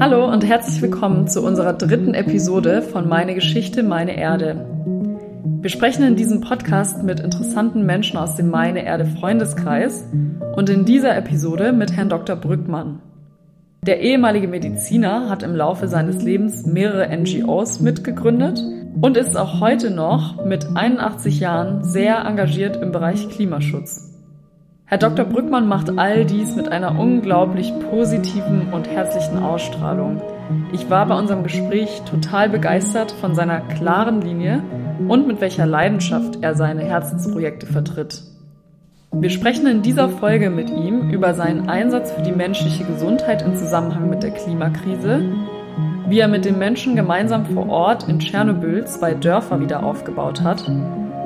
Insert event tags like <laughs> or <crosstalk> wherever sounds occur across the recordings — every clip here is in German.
Hallo und herzlich willkommen zu unserer dritten Episode von Meine Geschichte, meine Erde. Wir sprechen in diesem Podcast mit interessanten Menschen aus dem Meine Erde Freundeskreis und in dieser Episode mit Herrn Dr. Brückmann. Der ehemalige Mediziner hat im Laufe seines Lebens mehrere NGOs mitgegründet und ist auch heute noch mit 81 Jahren sehr engagiert im Bereich Klimaschutz. Herr Dr. Brückmann macht all dies mit einer unglaublich positiven und herzlichen Ausstrahlung. Ich war bei unserem Gespräch total begeistert von seiner klaren Linie und mit welcher Leidenschaft er seine Herzensprojekte vertritt. Wir sprechen in dieser Folge mit ihm über seinen Einsatz für die menschliche Gesundheit im Zusammenhang mit der Klimakrise, wie er mit den Menschen gemeinsam vor Ort in Tschernobyl zwei Dörfer wieder aufgebaut hat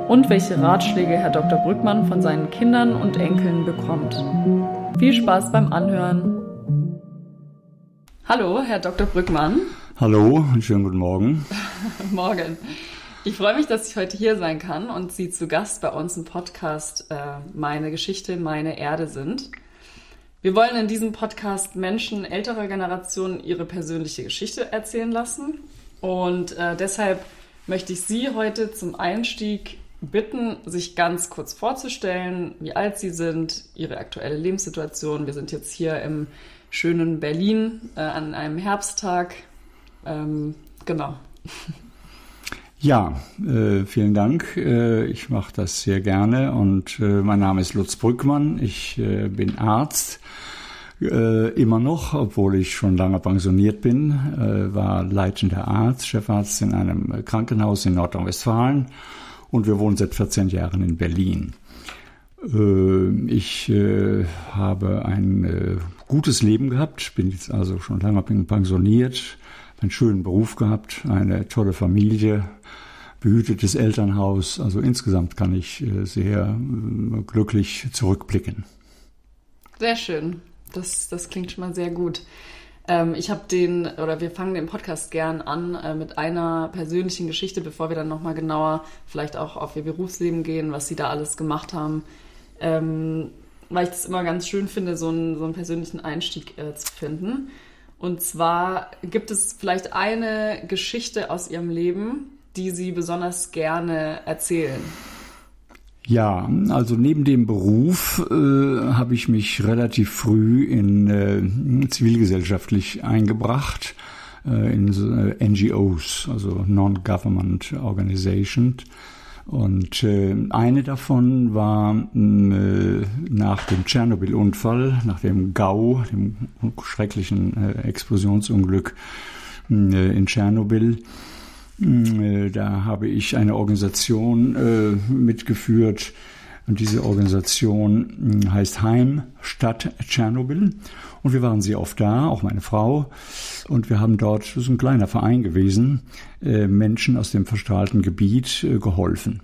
und welche Ratschläge Herr Dr. Brückmann von seinen Kindern und Enkeln bekommt. Viel Spaß beim Anhören. Hallo, Herr Dr. Brückmann. Hallo und schönen guten Morgen. <laughs> Morgen. Ich freue mich, dass ich heute hier sein kann und Sie zu Gast bei uns im Podcast äh, Meine Geschichte, meine Erde sind. Wir wollen in diesem Podcast Menschen älterer Generationen ihre persönliche Geschichte erzählen lassen. Und äh, deshalb möchte ich Sie heute zum Einstieg bitten, sich ganz kurz vorzustellen, wie alt Sie sind, Ihre aktuelle Lebenssituation. Wir sind jetzt hier im schönen Berlin äh, an einem Herbsttag. Ähm, genau. Ja, äh, vielen Dank. Äh, ich mache das sehr gerne und äh, mein Name ist Lutz Brückmann. Ich äh, bin Arzt. Äh, immer noch, obwohl ich schon lange pensioniert bin, äh, war leitender Arzt, Chefarzt in einem Krankenhaus in Nordrhein-Westfalen und wir wohnen seit 14 Jahren in Berlin. Äh, ich äh, habe ein äh, gutes Leben gehabt, bin jetzt also schon lange pensioniert, einen schönen Beruf gehabt, eine tolle Familie, behütetes Elternhaus. Also insgesamt kann ich sehr glücklich zurückblicken. Sehr schön. Das, das klingt schon mal sehr gut. Ähm, ich habe den, oder wir fangen den Podcast gern an äh, mit einer persönlichen Geschichte, bevor wir dann nochmal genauer vielleicht auch auf ihr Berufsleben gehen, was sie da alles gemacht haben. Ähm, weil ich das immer ganz schön finde, so einen, so einen persönlichen Einstieg äh, zu finden. Und zwar gibt es vielleicht eine Geschichte aus ihrem Leben, die sie besonders gerne erzählen. Ja, also neben dem Beruf äh, habe ich mich relativ früh in äh, zivilgesellschaftlich eingebracht, äh, in äh, NGOs, also Non-Government Organizations. Und äh, eine davon war äh, nach dem Tschernobyl-Unfall, nach dem GAU, dem schrecklichen Explosionsunglück äh, in Tschernobyl, da habe ich eine Organisation äh, mitgeführt. Und diese Organisation hm, heißt Heim Stadt Tschernobyl. Und wir waren sehr oft da, auch meine Frau. Und wir haben dort, das ist ein kleiner Verein gewesen, äh, Menschen aus dem verstrahlten Gebiet geholfen.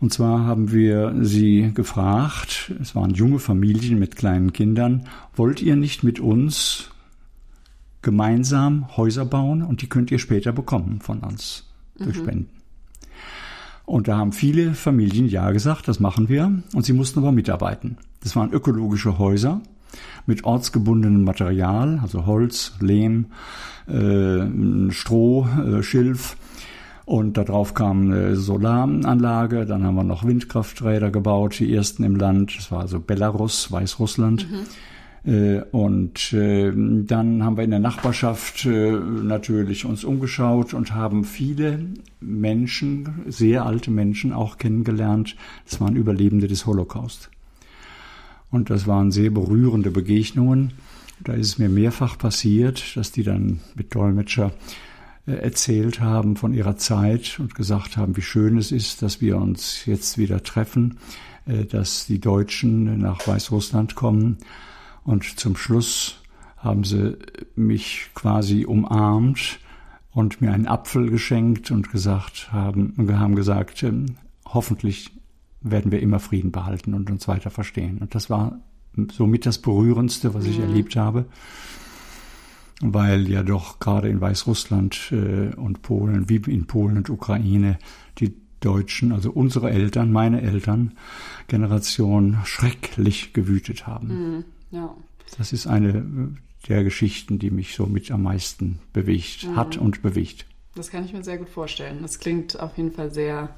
Und zwar haben wir sie gefragt, es waren junge Familien mit kleinen Kindern, wollt ihr nicht mit uns gemeinsam Häuser bauen und die könnt ihr später bekommen von uns durch mhm. Spenden. Und da haben viele Familien Ja gesagt, das machen wir. Und sie mussten aber mitarbeiten. Das waren ökologische Häuser mit ortsgebundenem Material, also Holz, Lehm, äh, Stroh, äh, Schilf. Und darauf kam eine Solaranlage, dann haben wir noch Windkrafträder gebaut, die ersten im Land. Das war also Belarus, Weißrussland. Mhm. Äh, und äh, dann haben wir in der Nachbarschaft äh, natürlich uns umgeschaut und haben viele Menschen, sehr alte Menschen auch kennengelernt. Das waren Überlebende des Holocaust. Und das waren sehr berührende Begegnungen. Da ist es mir mehrfach passiert, dass die dann mit Dolmetscher erzählt haben von ihrer Zeit und gesagt haben, wie schön es ist, dass wir uns jetzt wieder treffen, dass die Deutschen nach Weißrussland kommen und zum Schluss haben sie mich quasi umarmt und mir einen Apfel geschenkt und gesagt haben, wir haben gesagt, ähm, hoffentlich werden wir immer Frieden behalten und uns weiter verstehen. Und das war somit das Berührendste, was ich mhm. erlebt habe, weil ja doch gerade in Weißrussland äh, und Polen, wie in Polen und Ukraine, die Deutschen, also unsere Eltern, meine Eltern, Generation schrecklich gewütet haben. Mhm. Ja. Das ist eine der Geschichten, die mich so mit am meisten bewegt mhm. hat und bewegt. Das kann ich mir sehr gut vorstellen. Das klingt auf jeden Fall sehr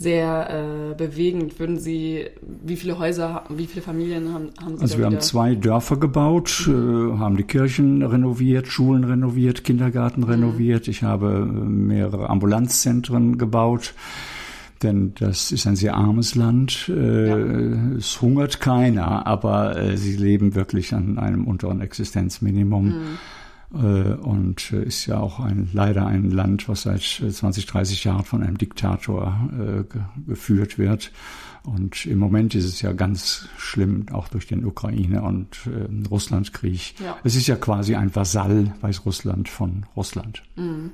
sehr äh, bewegend. Würden Sie, wie viele Häuser, wie viele Familien haben, haben Sie? Also wir haben zwei Dörfer gebaut, mhm. äh, haben die Kirchen renoviert, Schulen renoviert, Kindergarten mhm. renoviert. Ich habe äh, mehrere Ambulanzzentren gebaut. Denn das ist ein sehr armes Land. Äh, ja. Es hungert keiner, aber äh, sie leben wirklich an einem unteren Existenzminimum. Mhm. Äh, und äh, ist ja auch ein, leider ein Land, was seit 20, 30 Jahren von einem Diktator äh, ge geführt wird. Und im Moment ist es ja ganz schlimm, auch durch den Ukraine- und äh, Russlandkrieg. Ja. Es ist ja quasi ein Vasall, Weißrussland von Russland. Mhm.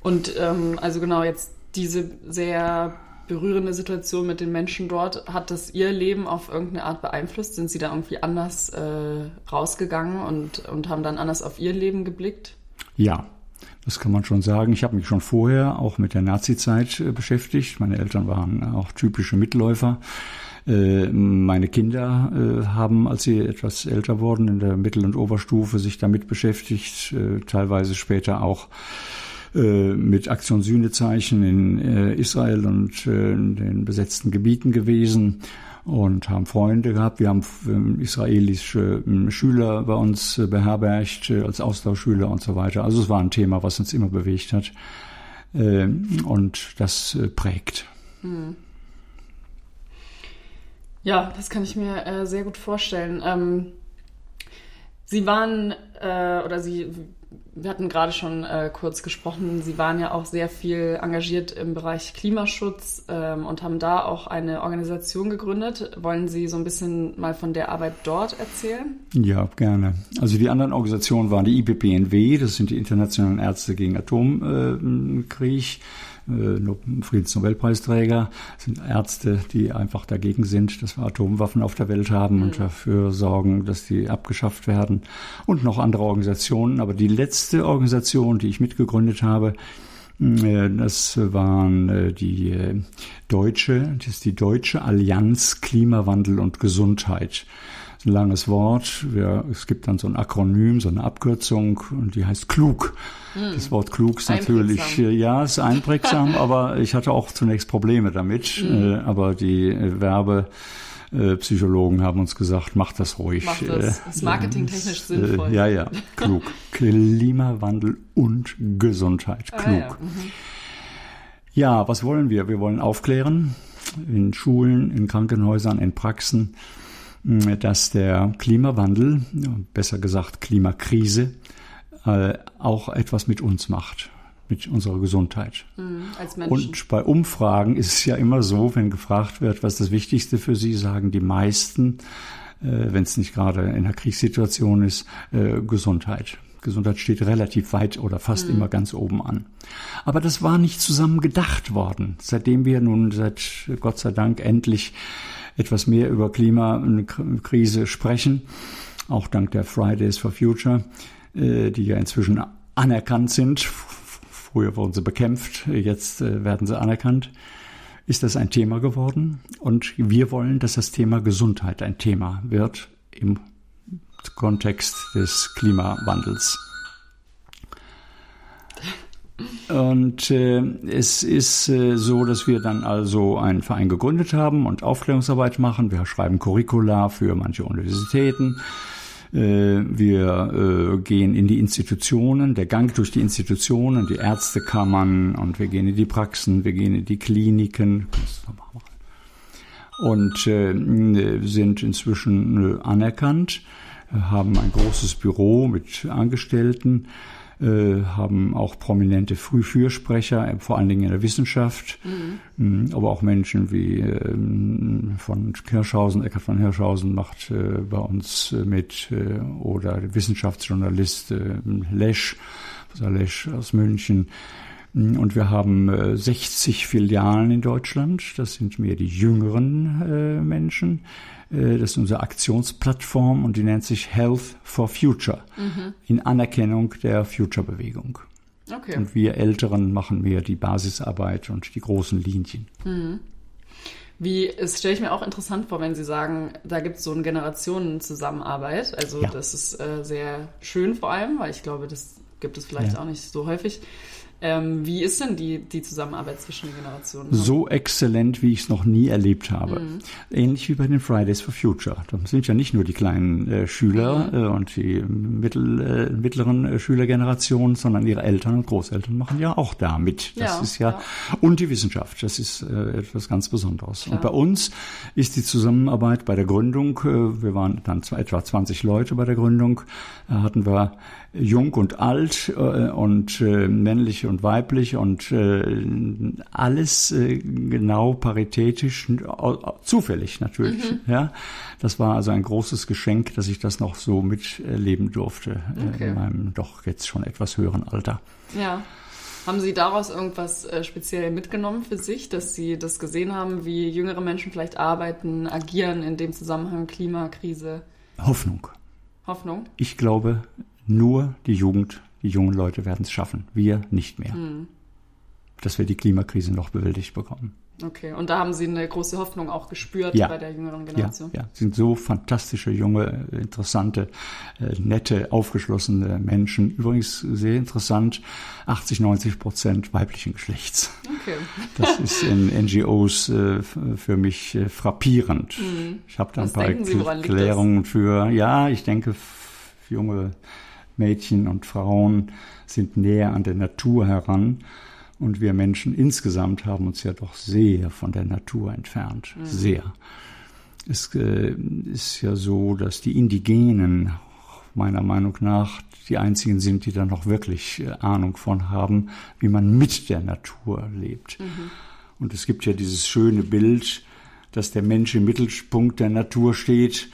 Und ähm, also genau jetzt diese sehr berührende Situation mit den Menschen dort, hat das Ihr Leben auf irgendeine Art beeinflusst? Sind Sie da irgendwie anders äh, rausgegangen und, und haben dann anders auf Ihr Leben geblickt? Ja, das kann man schon sagen. Ich habe mich schon vorher auch mit der Nazizeit äh, beschäftigt. Meine Eltern waren auch typische Mitläufer. Äh, meine Kinder äh, haben, als sie etwas älter wurden, in der Mittel- und Oberstufe sich damit beschäftigt, teilweise später auch mit Aktion Sühnezeichen in äh, Israel und äh, in den besetzten Gebieten gewesen und haben Freunde gehabt. Wir haben ähm, israelische ähm, Schüler bei uns beherbergt als Austauschschüler und so weiter. Also es war ein Thema, was uns immer bewegt hat und das prägt. Hm. Ja, das kann ich mir sehr gut vorstellen. Ähm, Sie waren oder Sie wir hatten gerade schon äh, kurz gesprochen, Sie waren ja auch sehr viel engagiert im Bereich Klimaschutz ähm, und haben da auch eine Organisation gegründet. Wollen Sie so ein bisschen mal von der Arbeit dort erzählen? Ja, gerne. Also die anderen Organisationen waren die IPPNW, das sind die Internationalen Ärzte gegen Atomkrieg. Äh, Friedensnobelpreisträger, sind Ärzte, die einfach dagegen sind, dass wir Atomwaffen auf der Welt haben und mhm. dafür sorgen, dass die abgeschafft werden. Und noch andere Organisationen. Aber die letzte Organisation, die ich mitgegründet habe, äh, das waren äh, die deutsche, das ist die Deutsche Allianz Klimawandel und Gesundheit ein langes Wort. Wir, es gibt dann so ein Akronym, so eine Abkürzung und die heißt klug. Hm. Das Wort klug ist natürlich, äh, ja, ist einprägsam, <laughs> aber ich hatte auch zunächst Probleme damit. Hm. Äh, aber die äh, Werbe Psychologen haben uns gesagt, macht das ruhig. Macht das. ist marketingtechnisch äh, sinnvoll. Ja, ja, klug. <laughs> Klimawandel und Gesundheit. Klug. Ah, ja. Mhm. ja, was wollen wir? Wir wollen aufklären in Schulen, in Krankenhäusern, in Praxen dass der Klimawandel, besser gesagt Klimakrise, äh, auch etwas mit uns macht, mit unserer Gesundheit. Mhm. Und bei Umfragen ist es ja immer so, wenn gefragt wird, was das Wichtigste für Sie, sagen die meisten, äh, wenn es nicht gerade in einer Kriegssituation ist, äh, Gesundheit. Gesundheit steht relativ weit oder fast mhm. immer ganz oben an. Aber das war nicht zusammen gedacht worden. Seitdem wir nun seit Gott sei Dank endlich etwas mehr über Klimakrise sprechen, auch dank der Fridays for Future, äh, die ja inzwischen anerkannt sind. Früher wurden sie bekämpft, jetzt äh, werden sie anerkannt. Ist das ein Thema geworden? Und wir wollen, dass das Thema Gesundheit ein Thema wird im Kontext des Klimawandels. Und äh, es ist äh, so, dass wir dann also einen Verein gegründet haben und Aufklärungsarbeit machen. Wir schreiben Curricula für manche Universitäten. Äh, wir äh, gehen in die Institutionen, der Gang durch die Institutionen, die Ärztekammern und wir gehen in die Praxen, wir gehen in die Kliniken und äh, sind inzwischen äh, anerkannt, haben ein großes Büro mit Angestellten haben auch prominente Frühfürsprecher, äh, vor allen Dingen in der Wissenschaft, mhm. aber auch Menschen wie äh, von Hirschhausen, Eckhard von Hirschhausen macht äh, bei uns äh, mit äh, oder der Wissenschaftsjournalist Lesch, Lesch aus München. Und wir haben 60 Filialen in Deutschland. Das sind mehr die jüngeren Menschen. Äh, das ist unsere Aktionsplattform und die nennt sich Health for Future mhm. in Anerkennung der Future-Bewegung. Okay. Und wir Älteren machen mehr die Basisarbeit und die großen Linien. Mhm. Wie, es stelle ich mir auch interessant vor, wenn Sie sagen, da gibt es so eine Generationenzusammenarbeit. Also Ja. das ist äh, sehr schön vor allem, weil ich glaube, das gibt es vielleicht Ja. auch nicht so häufig. Ähm, wie ist denn die, die Zusammenarbeit zwischen den Generationen? So exzellent, wie ich es noch nie erlebt habe. Ähnlich wie bei den Fridays for Future. Da sind ja nicht nur die kleinen äh, Schüler äh, und die mittel, äh, mittleren äh, Schülergenerationen, sondern ihre Eltern und Großeltern machen ja auch da mit. Das Ja, ist ja, ja. und die Wissenschaft. Das ist äh, etwas ganz Besonderes. Klar. Und bei uns ist die Zusammenarbeit bei der Gründung, äh, wir waren dann etwa 20 Leute bei der Gründung, da hatten wir jung und alt äh, und äh, männlich und weiblich und äh, alles genau paritätisch, zufällig natürlich. Mhm. Ja, das war also ein großes Geschenk, dass ich das noch so miterleben durfte Okay. in meinem doch jetzt schon etwas höheren Alter. Ja. Haben Sie daraus irgendwas speziell mitgenommen für sich, dass Sie das gesehen haben, wie jüngere Menschen vielleicht arbeiten, agieren in dem Zusammenhang Klimakrise, Hoffnung. Hoffnung? Ich glaube, nur die Jugend, die jungen Leute werden es schaffen. Wir nicht mehr. Hm. Dass wir die Klimakrise noch bewältigt bekommen. Okay, und da haben Sie eine große Hoffnung auch gespürt Ja. bei der jüngeren Ja, Generation? ja, sind so fantastische, junge, äh, interessante, äh, nette, aufgeschlossene Menschen. Übrigens sehr interessant, 80, 90 Prozent weiblichen Geschlechts. Okay. Das ist in NGOs äh, für mich äh, frappierend. Ich habe da ein Was paar Sie, liegt das? Klärungen für, ja, ich denke, junge Mädchen und Frauen sind näher an der Natur heran. Und wir Menschen insgesamt haben uns ja doch sehr von der Natur entfernt. Mhm. Sehr. Es äh, ist ja so, dass die Indigenen meiner Meinung nach die einzigen sind, die da noch wirklich äh, Ahnung von haben, wie man mit der Natur lebt. Und es gibt ja dieses schöne Bild, dass der Mensch im Mittelpunkt der Natur steht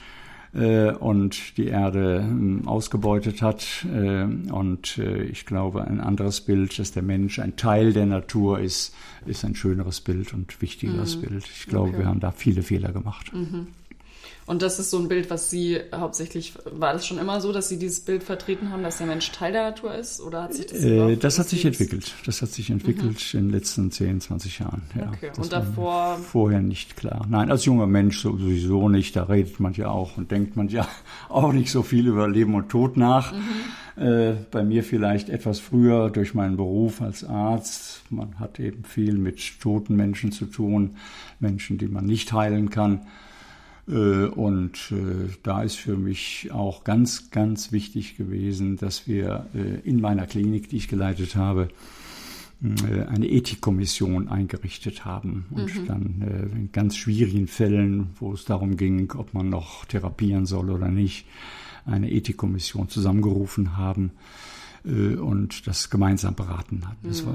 und die Erde ähm, ausgebeutet hat. Äh, und äh, ich glaube, ein anderes Bild, dass der Mensch ein Teil der Natur ist, ist ein schöneres Bild und wichtigeres Bild. Ich glaube, Okay. wir haben da viele Fehler gemacht. Und das ist so ein Bild, was Sie hauptsächlich, war das schon immer so, dass Sie dieses Bild vertreten haben, dass der Mensch Teil der Natur ist? Oder hat sich das Äh, das hat sich entwickelt. Das hat sich entwickelt in den letzten 10, 20 Jahren. Ja, Okay, und davor- Vorher nicht klar. Nein, als junger Mensch sowieso nicht. Da redet man ja auch und denkt man ja <laughs> auch nicht so viel über Leben und Tod nach. Äh, bei mir vielleicht etwas früher durch meinen Beruf als Arzt. Man hat eben viel mit toten Menschen zu tun, Menschen, die man nicht heilen kann. Äh, Und äh, da ist für mich auch ganz, ganz wichtig gewesen, dass wir äh, in meiner Klinik, die ich geleitet habe, eine Ethikkommission eingerichtet haben und dann äh, in ganz schwierigen Fällen, wo es darum ging, ob man noch therapieren soll oder nicht, eine Ethikkommission zusammengerufen haben und das gemeinsam beraten hat. Das war,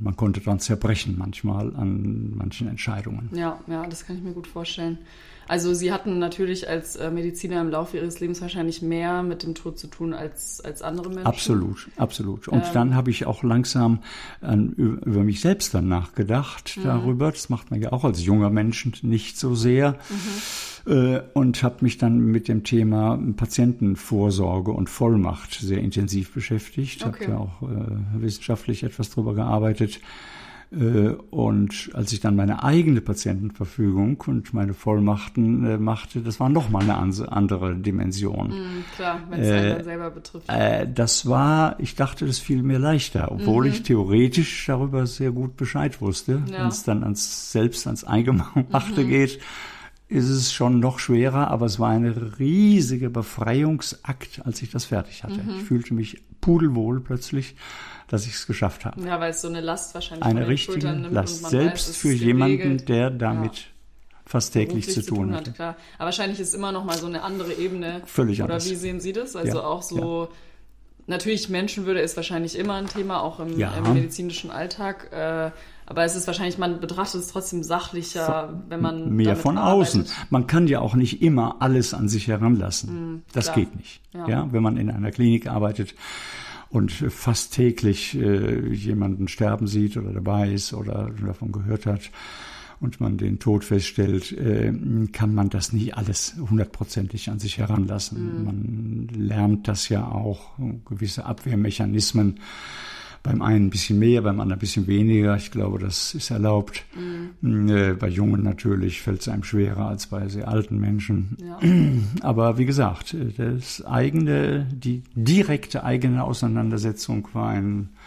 man konnte dann zerbrechen manchmal an manchen Entscheidungen. Ja, ja, das kann ich mir gut vorstellen. Also Sie hatten natürlich als äh, Mediziner im Laufe Ihres Lebens wahrscheinlich mehr mit dem Tod zu tun als, als andere Menschen. Absolut, absolut. Und Ähm. dann habe ich auch langsam an, über mich selbst dann nachgedacht Mhm. darüber. Das macht man ja auch als junger Mensch nicht so sehr. Mhm. Äh, und habe mich dann mit dem Thema Patientenvorsorge und Vollmacht sehr intensiv beschäftigt. Okay. Habe ja auch äh, wissenschaftlich etwas drüber gearbeitet. Äh, Und als ich dann meine eigene Patientenverfügung und meine Vollmachten äh, machte, das war nochmal eine andere Dimension. Mhm, klar, wenn es einen dann selber betrifft. Äh, das war, ich dachte, das fiel mir leichter, obwohl ich theoretisch darüber sehr gut Bescheid wusste. Mhm. Ja. Mhm. Wenn es dann ans selbst ans Eingemachte geht, ist es schon noch schwerer, aber es war ein riesiger Befreiungsakt, als ich das fertig hatte. Mhm. Ich fühlte mich pudelwohl plötzlich, dass ich es geschafft habe. ja, weil es so eine Last wahrscheinlich Eine richtige Last, selbst weiß, für jemanden, geregelt. der damit fast täglich zu tun hat. Klar. Aber wahrscheinlich ist immer noch mal so eine andere Ebene. Völlig Oder anders. wie sehen Sie das? Also Ja, auch so, natürlich Menschenwürde ist wahrscheinlich immer ein Thema, auch im, Ja. im medizinischen Alltag. Äh, aber es ist wahrscheinlich, man betrachtet es trotzdem sachlicher, wenn man mehr von arbeitet. außen. Man kann ja auch nicht immer alles an sich heranlassen. das klar. geht nicht. Ja. Ja. wenn man in einer Klinik arbeitet und fast täglich äh, jemanden sterben sieht oder dabei ist oder davon gehört hat und man den Tod feststellt, äh, kann man das nicht alles hundertprozentig an sich heranlassen. Man lernt das ja auch, gewisse Abwehrmechanismen Beim einen ein bisschen mehr, beim anderen ein bisschen weniger. Ich glaube, das ist erlaubt. Mhm. Äh, bei Jungen natürlich fällt es einem schwerer als bei sehr alten Menschen. Ja. <clears throat> Aber wie gesagt, das eigene, die direkte eigene Auseinandersetzung war ein äh,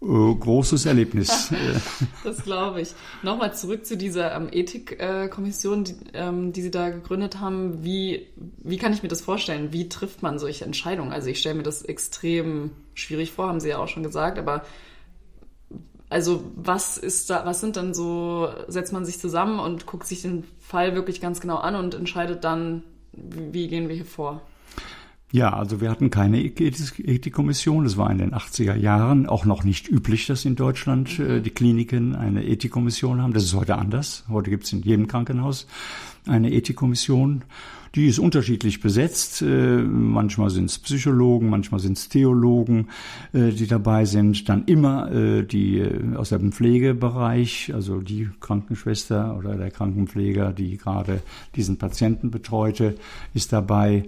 großes Erlebnis. <laughs> das glaube ich. Nochmal zurück zu dieser ähm, Ethikkommission, die, ähm, die Sie da gegründet haben. Wie, wie kann ich mir das vorstellen? Wie trifft man solche Entscheidungen? Also ich stelle mir das extrem schwierig vor, haben Sie ja auch schon gesagt, aber also was ist da, was sind dann so, setzt man sich zusammen und guckt sich den Fall wirklich ganz genau an und entscheidet dann, wie, wie gehen wir hier vor? Ja, also wir hatten keine Ethikkommission. Das war in den 80er Jahren auch noch nicht üblich, dass in Deutschland äh, die Kliniken eine Ethikkommission haben. Das ist heute anders. Heute gibt es in jedem Krankenhaus eine Ethikkommission. Die ist unterschiedlich besetzt. Äh, manchmal sind es Psychologen, manchmal sind es Theologen, äh, die dabei sind. Dann immer äh, die aus dem Pflegebereich, also die Krankenschwester oder der Krankenpfleger, die gerade diesen Patienten betreute, ist dabei.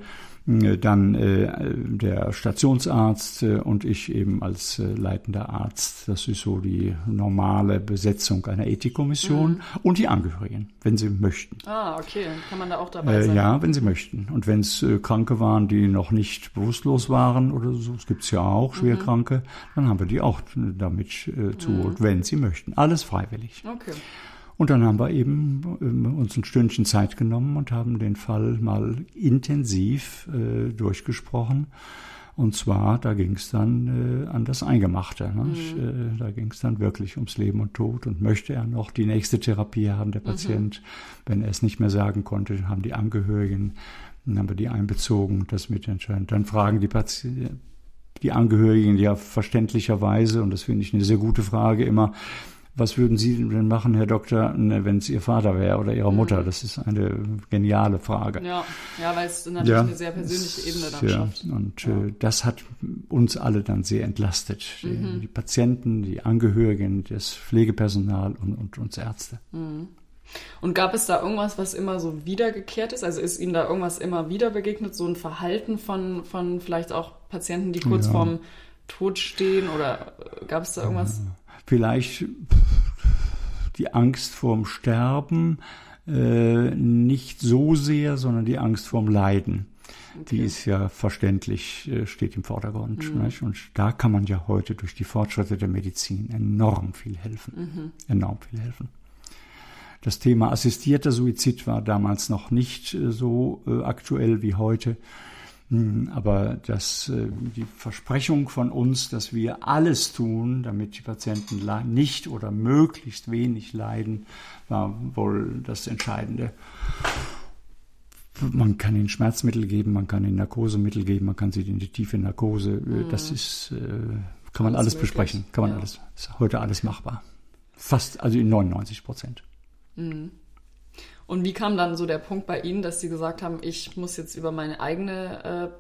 Äh, dann äh, der Stationsarzt äh, und ich eben als äh, leitender Arzt. Das ist so die normale Besetzung einer Ethikkommission mhm. und die Angehörigen, wenn sie möchten. Ah, okay. Kann man da auch dabei sein? Ja, wenn sie möchten. Und wenn es Kranke waren, die noch nicht bewusstlos waren oder so, es gibt ja auch Schwerkranke, mhm. dann haben wir die auch damit zu, mhm. wenn sie möchten. Alles freiwillig. Okay. Und dann haben wir eben ähm, uns ein Stündchen Zeit genommen und haben den Fall mal intensiv äh, durchgesprochen. Und zwar, da ging es dann äh, an das Eingemachte. Ne? Mhm. Äh, da ging es dann wirklich ums Leben und Tod. Und möchte er noch die nächste Therapie haben, der mhm. Patient? Mhm. Wenn er es nicht mehr sagen konnte, haben die Angehörigen, dann haben wir die einbezogen, das mitentscheiden. Dann fragen die Patienten, die Angehörigen ja verständlicherweise, und das finde ich eine sehr gute Frage immer, was würden Sie denn machen, Herr Doktor, ne, wenn es Ihr Vater wäre oder Ihre Mutter? Mhm. Das ist eine geniale Frage. Ja, ja weil es natürlich ja, eine sehr persönliche Ebene dann ja, schafft. Und ja. äh, das hat uns alle dann sehr entlastet. Mhm. Die, die, Patienten, die Angehörigen, das Pflegepersonal und, und uns Ärzte. Mhm. Und gab es da irgendwas, was immer so wiedergekehrt ist? Also ist Ihnen da irgendwas immer wieder begegnet? So ein Verhalten von, von vielleicht auch Patienten, die kurz ja. vorm Tod stehen? Oder gab es da irgendwas? Vielleicht die Angst vorm Sterben äh, nicht so sehr, sondern die Angst vorm Leiden. Okay. Die ist ja verständlich, äh, steht im Vordergrund. Mhm. Und da kann man ja heute durch die Fortschritte der Medizin enorm viel helfen. Mhm. Enorm viel helfen. Das Thema assistierter Suizid war damals noch nicht äh, so äh, aktuell wie heute. Hm, aber das, äh, die Versprechung von uns, dass wir alles tun, damit die Patienten nicht oder möglichst wenig leiden, war wohl das Entscheidende. Man kann ihnen Schmerzmittel geben, man kann ihnen Narkosemittel geben, man kann sie in die tiefe Narkose. Mhm. Das ist, äh, kann man alles, alles besprechen, kann man ja. alles. Ist heute alles machbar. Fast, also in 99 Prozent. Mhm. Und wie kam dann so der Punkt bei Ihnen, dass Sie gesagt haben, ich muss jetzt über meine eigene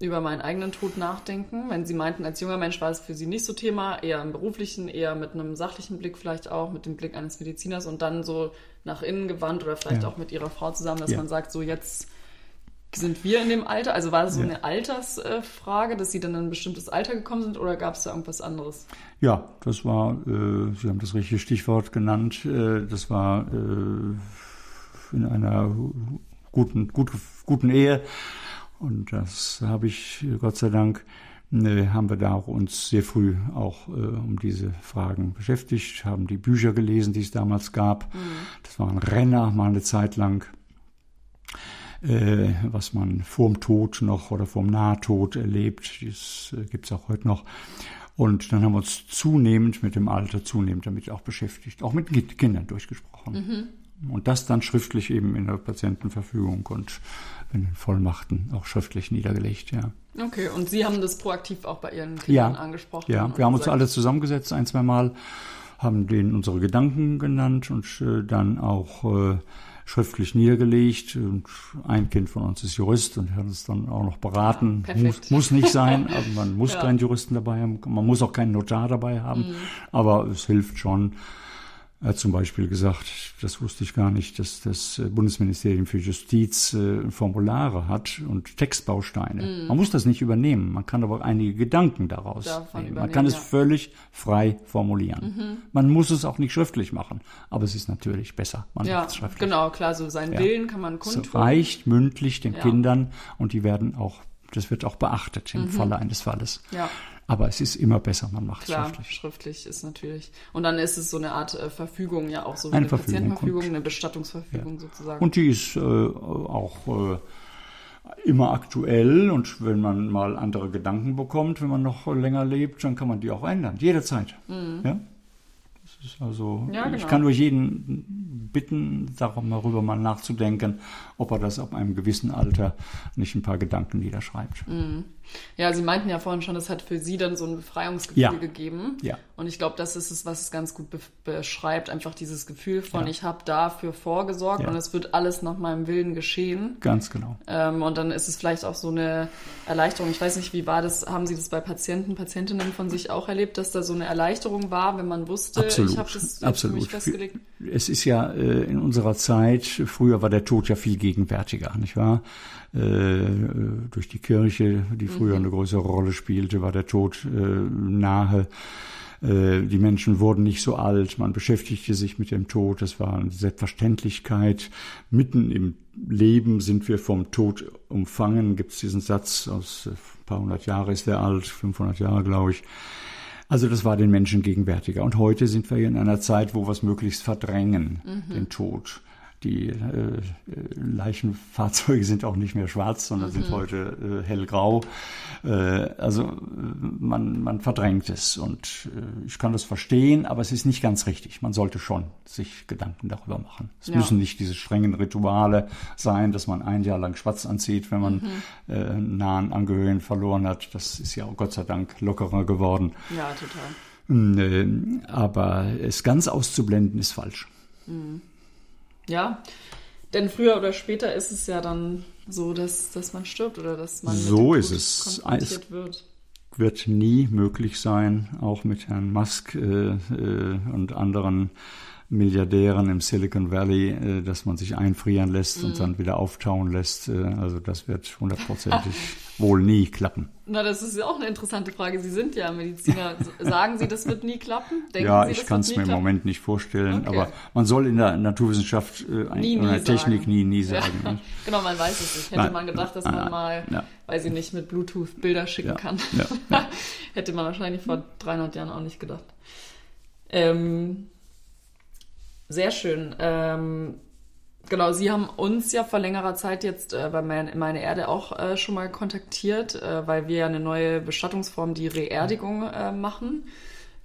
äh, über meinen eigenen Tod nachdenken? Wenn Sie meinten, als junger Mensch war es für Sie nicht so Thema, eher im beruflichen, eher mit einem sachlichen Blick vielleicht auch, mit dem Blick eines Mediziners und dann so nach innen gewandt oder vielleicht ja. auch mit Ihrer Frau zusammen, dass ja. man sagt, so jetzt sind wir in dem Alter? Also war das so ja. eine Altersfrage, dass Sie dann in ein bestimmtes Alter gekommen sind oder gab es da irgendwas anderes? Ja, das war, äh, Sie haben das richtige Stichwort genannt, äh, das war äh, in einer guten, gut, guten Ehe. Und das habe ich, Gott sei Dank, äh, haben wir da auch uns sehr früh auch äh, um diese Fragen beschäftigt, haben die Bücher gelesen, die es damals gab. Mhm. Das waren Renner mal eine Zeit lang, äh, was man vorm Tod noch oder vorm Nahtod erlebt. Das äh, gibt es auch heute noch. Und dann haben wir uns zunehmend mit dem Alter, zunehmend damit auch beschäftigt, auch mit Kindern durchgesprochen. Mhm. Und das dann schriftlich eben in der Patientenverfügung und in den Vollmachten auch schriftlich niedergelegt, ja. Okay, und Sie haben das proaktiv auch bei Ihren Kindern ja, angesprochen? Ja, wir haben uns alle zusammengesetzt ein, zwei Mal, haben denen unsere Gedanken genannt und äh, dann auch äh, schriftlich niedergelegt. Und ein Kind von uns ist Jurist und hat uns dann auch noch beraten. Ja, muss, muss, nicht sein, <laughs> aber man muss ja. keinen Juristen dabei haben, man muss auch keinen Notar dabei haben, mhm. aber es hilft schon Er hat zum Beispiel gesagt, das wusste ich gar nicht, dass das Bundesministerium für Justiz äh, Formulare hat und Textbausteine. Mm. Man muss das nicht übernehmen, man kann aber einige Gedanken daraus Davon nehmen. Man kann ja. es völlig frei formulieren. Mhm. Man muss es auch nicht schriftlich machen, aber es ist natürlich besser. Man ja, schriftlich. genau, klar, so seinen ja. Willen kann man kundtun. Es reicht mündlich den ja. Kindern und die werden auch, das wird auch beachtet im mhm. Falle eines Falles. Ja. Aber es ist immer besser, man macht Klar, es schriftlich. schriftlich ist natürlich. Und dann ist es so eine Art äh, Verfügung, ja auch so eine, eine Patientenverfügung, eine Bestattungsverfügung ja. sozusagen. Und die ist äh, auch äh, immer aktuell und wenn man mal andere Gedanken bekommt, wenn man noch länger lebt, dann kann man die auch ändern, jederzeit. Mhm. Ja? Also, ja, genau. ich kann nur jeden bitten, darüber mal nachzudenken, ob er das ab einem gewissen Alter nicht ein paar Gedanken niederschreibt. Mhm. Ja, Sie meinten ja vorhin schon, das hat für Sie dann so ein Befreiungsgefühl ja. gegeben. Ja. Und ich glaube, das ist es, was es ganz gut be beschreibt, einfach dieses Gefühl von, ja. ich habe dafür vorgesorgt ja. und es wird alles nach meinem Willen geschehen. Ganz genau. Ähm, und dann ist es vielleicht auch so eine Erleichterung. Ich weiß nicht, wie war das, haben Sie das bei Patienten, Patientinnen von sich auch erlebt, dass da so eine Erleichterung war, wenn man wusste, Absolut. ich habe das Absolut. für mich festgelegt? Es ist ja äh, in unserer Zeit, früher war der Tod ja viel gegenwärtiger, nicht wahr? Äh, durch die Kirche, die früher mhm. eine größere Rolle spielte, war der Tod äh, nahe. Äh, die Menschen wurden nicht so alt, man beschäftigte sich mit dem Tod, das war eine Selbstverständlichkeit. Mitten im Leben sind wir vom Tod umfangen, gibt es diesen Satz aus ein paar hundert Jahre ist der alt, 500 Jahre glaube ich. Also das war den Menschen gegenwärtiger. Und heute sind wir in einer Zeit, wo wir es möglichst verdrängen, mhm. den Tod. Die äh, Leichenfahrzeuge sind auch nicht mehr schwarz, sondern mhm. sind heute äh, hellgrau. Äh, also man, man verdrängt es und äh, ich kann das verstehen, aber es ist nicht ganz richtig. Man sollte schon sich Gedanken darüber machen. Es ja. müssen nicht diese strengen Rituale sein, dass man ein Jahr lang schwarz anzieht, wenn man mhm. äh, nahen Angehörigen verloren hat. Das ist ja auch Gott sei Dank lockerer geworden. Ja, total. Äh, aber es ganz auszublenden ist falsch. Mhm. Ja, denn früher oder später ist es ja dann so, dass, dass man stirbt oder dass man so ist es. konfrontiert wird. Wird nie möglich sein, auch mit Herrn Musk äh, äh, und anderen Milliardären im Silicon Valley, äh, dass man sich einfrieren lässt mhm. und dann wieder auftauen lässt. Äh, also das wird hundertprozentig <laughs> wohl nie klappen. Na, das ist ja auch eine interessante Frage. Sie sind ja Mediziner. Sagen Sie, das wird nie klappen? Denken ja, Sie, ich kann es mir im Moment nicht vorstellen. Okay. Aber man soll in der Naturwissenschaft äh, nie, in der Technik sagen. nie, nie sagen. Ja. Ne? <laughs> genau, man weiß es nicht. Hätte Nein. man gedacht, dass man mal, ja. weil sie nicht mit Bluetooth Bilder schicken kann. <laughs> Hätte man wahrscheinlich vor 300 Jahren auch nicht gedacht. Ähm, sehr schön. Ähm, genau, Sie haben uns ja vor längerer Zeit jetzt äh, bei mein, Meine Erde auch äh, schon mal kontaktiert, äh, weil wir ja eine neue Bestattungsform, die Reerdigung, äh, machen,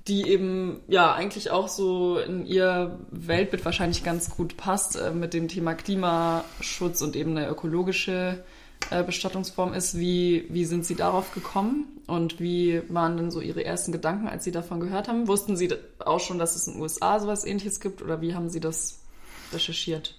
die eben ja eigentlich auch so in Ihr Weltbild wahrscheinlich ganz gut passt äh, mit dem Thema Klimaschutz und eben eine ökologische Bestattungsform ist. Wie, wie sind Sie darauf gekommen und wie waren denn so Ihre ersten Gedanken, als Sie davon gehört haben? Wussten Sie auch schon, dass es in den USA sowas ähnliches gibt oder wie haben Sie das recherchiert?